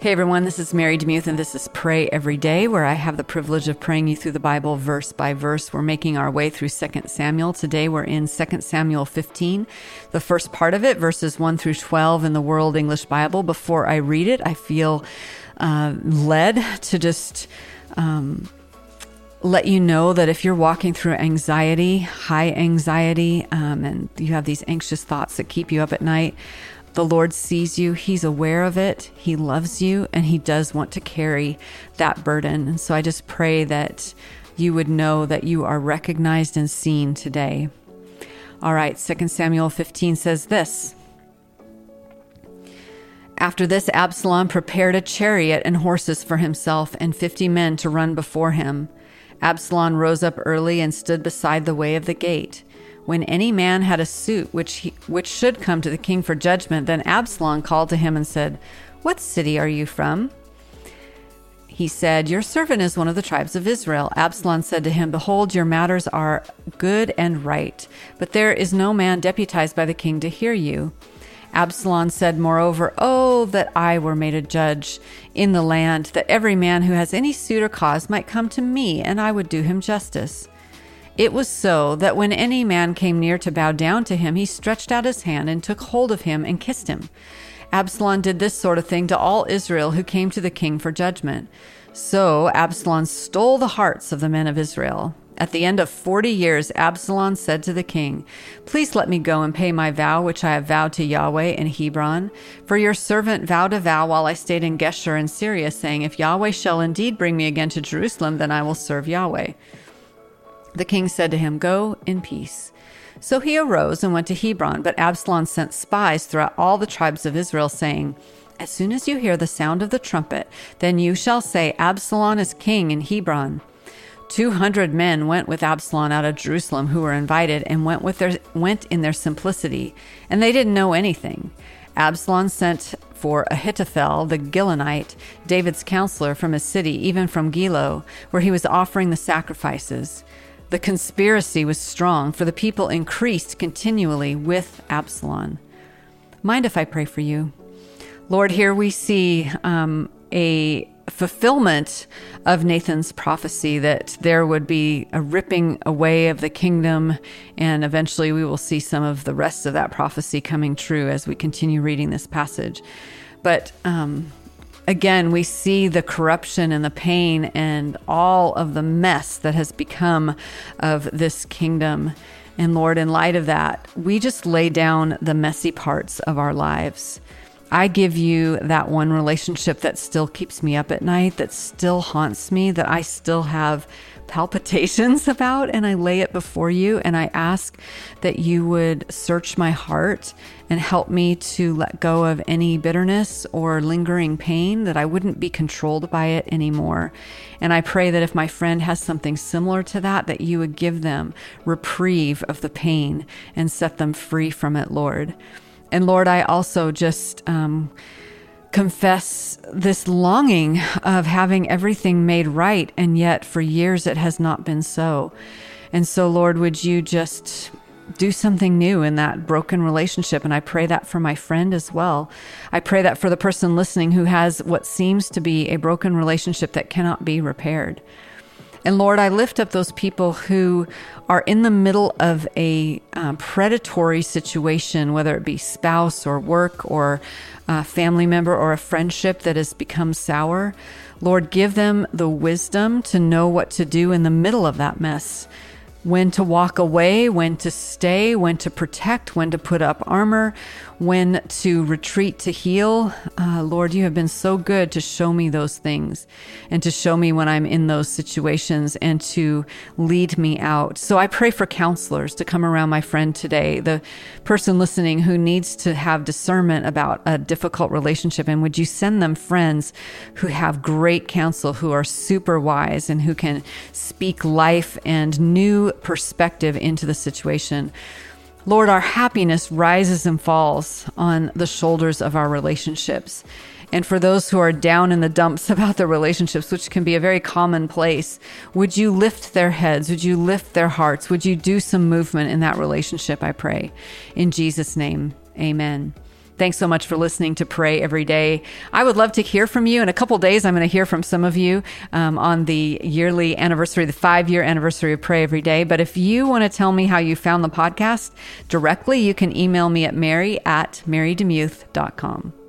Hey everyone, this is Mary Demuth, and this is Pray Every Day, where I have the privilege of praying you through the Bible verse by verse. We're making our way through 2 Samuel. Today we're in 2 Samuel 15, the first part of it, verses 1 through 12 in the World English Bible. Before I read it, I feel uh, led to just um, let you know that if you're walking through anxiety, high anxiety, um, and you have these anxious thoughts that keep you up at night, the Lord sees you, He's aware of it, He loves you, and He does want to carry that burden. And so I just pray that you would know that you are recognized and seen today. All right, 2 Samuel 15 says this. After this, Absalom prepared a chariot and horses for himself and fifty men to run before him. Absalom rose up early and stood beside the way of the gate. When any man had a suit which he, which should come to the king for judgment, then Absalom called to him and said, "What city are you from?" He said, Your servant is one of the tribes of Israel. Absalom said to him, Behold, your matters are good and right, but there is no man deputized by the king to hear you. Absalom said, Moreover, Oh, that I were made a judge in the land, that every man who has any suit or cause might come to me, and I would do him justice. It was so that when any man came near to bow down to him, he stretched out his hand and took hold of him and kissed him. Absalom did this sort of thing to all Israel who came to the king for judgment. So Absalom stole the hearts of the men of Israel. At the end of forty years, Absalom said to the king, Please let me go and pay my vow which I have vowed to Yahweh in Hebron. For your servant vowed a vow while I stayed in Geshur in Syria, saying, If Yahweh shall indeed bring me again to Jerusalem, then I will serve Yahweh. The king said to him, Go in peace. So he arose and went to Hebron, but Absalom sent spies throughout all the tribes of Israel, saying, As soon as you hear the sound of the trumpet, then you shall say, Absalom is king in Hebron. Two hundred men went with Absalom out of Jerusalem who were invited and went with their went in their simplicity, and they didn't know anything. Absalom sent for Ahithophel the Gilonite, David's counselor from his city, even from Gilo, where he was offering the sacrifices. The conspiracy was strong, for the people increased continually with Absalom. Mind if I pray for you? Lord, here we see um, a fulfillment of Nathan's prophecy that there would be a ripping away of the kingdom, and eventually we will see some of the rest of that prophecy coming true as we continue reading this passage. But um, again, we see the corruption and the pain and all of the mess that has become of this kingdom. And Lord, in light of that, we just lay down the messy parts of our lives. I give you that one relationship that still keeps me up at night, that still haunts me, that I still have palpitations about, and I lay it before you. And I ask that you would search my heart and help me to let go of any bitterness or lingering pain, that I wouldn't be controlled by it anymore. And I pray that if my friend has something similar to that, that you would give them reprieve of the pain and set them free from it, Lord. And Lord, I also just, um, confess this longing of having everything made right, and yet for years it has not been so. And so, Lord, would you just do something new in that broken relationship? And I pray that for my friend as well. I pray that for the person listening who has what seems to be a broken relationship that cannot be repaired. And Lord, I lift up those people who are in the middle of a um, predatory situation, whether it be spouse or work or a family member or a friendship that has become sour. Lord, give them the wisdom to know what to do in the middle of that mess when to walk away, when to stay, when to protect, when to put up armor, when to retreat to heal. Uh, Lord, you have been so good to show me those things and to show me when I'm in those situations and to lead me out. So I pray for counselors to come around my friend today, the person listening who needs to have discernment about a difficult relationship. And would you send them friends who have great counsel, who are super wise, and who can speak life and perspective into the situation. Lord, our happiness rises and falls on the shoulders of our relationships. And for those who are down in the dumps about their relationships, which can be a very common place, would you lift their heads? Would you lift their hearts? Would you do some movement in that relationship? I pray. In Jesus' name, amen. Thanks so much for listening to Pray Every Day. I would love to hear from you. In a couple days, I'm going to hear from some of you um, on the yearly anniversary, the five year anniversary of Pray Every Day. But if you want to tell me how you found the podcast directly, you can email me at mary at marydemuth.com.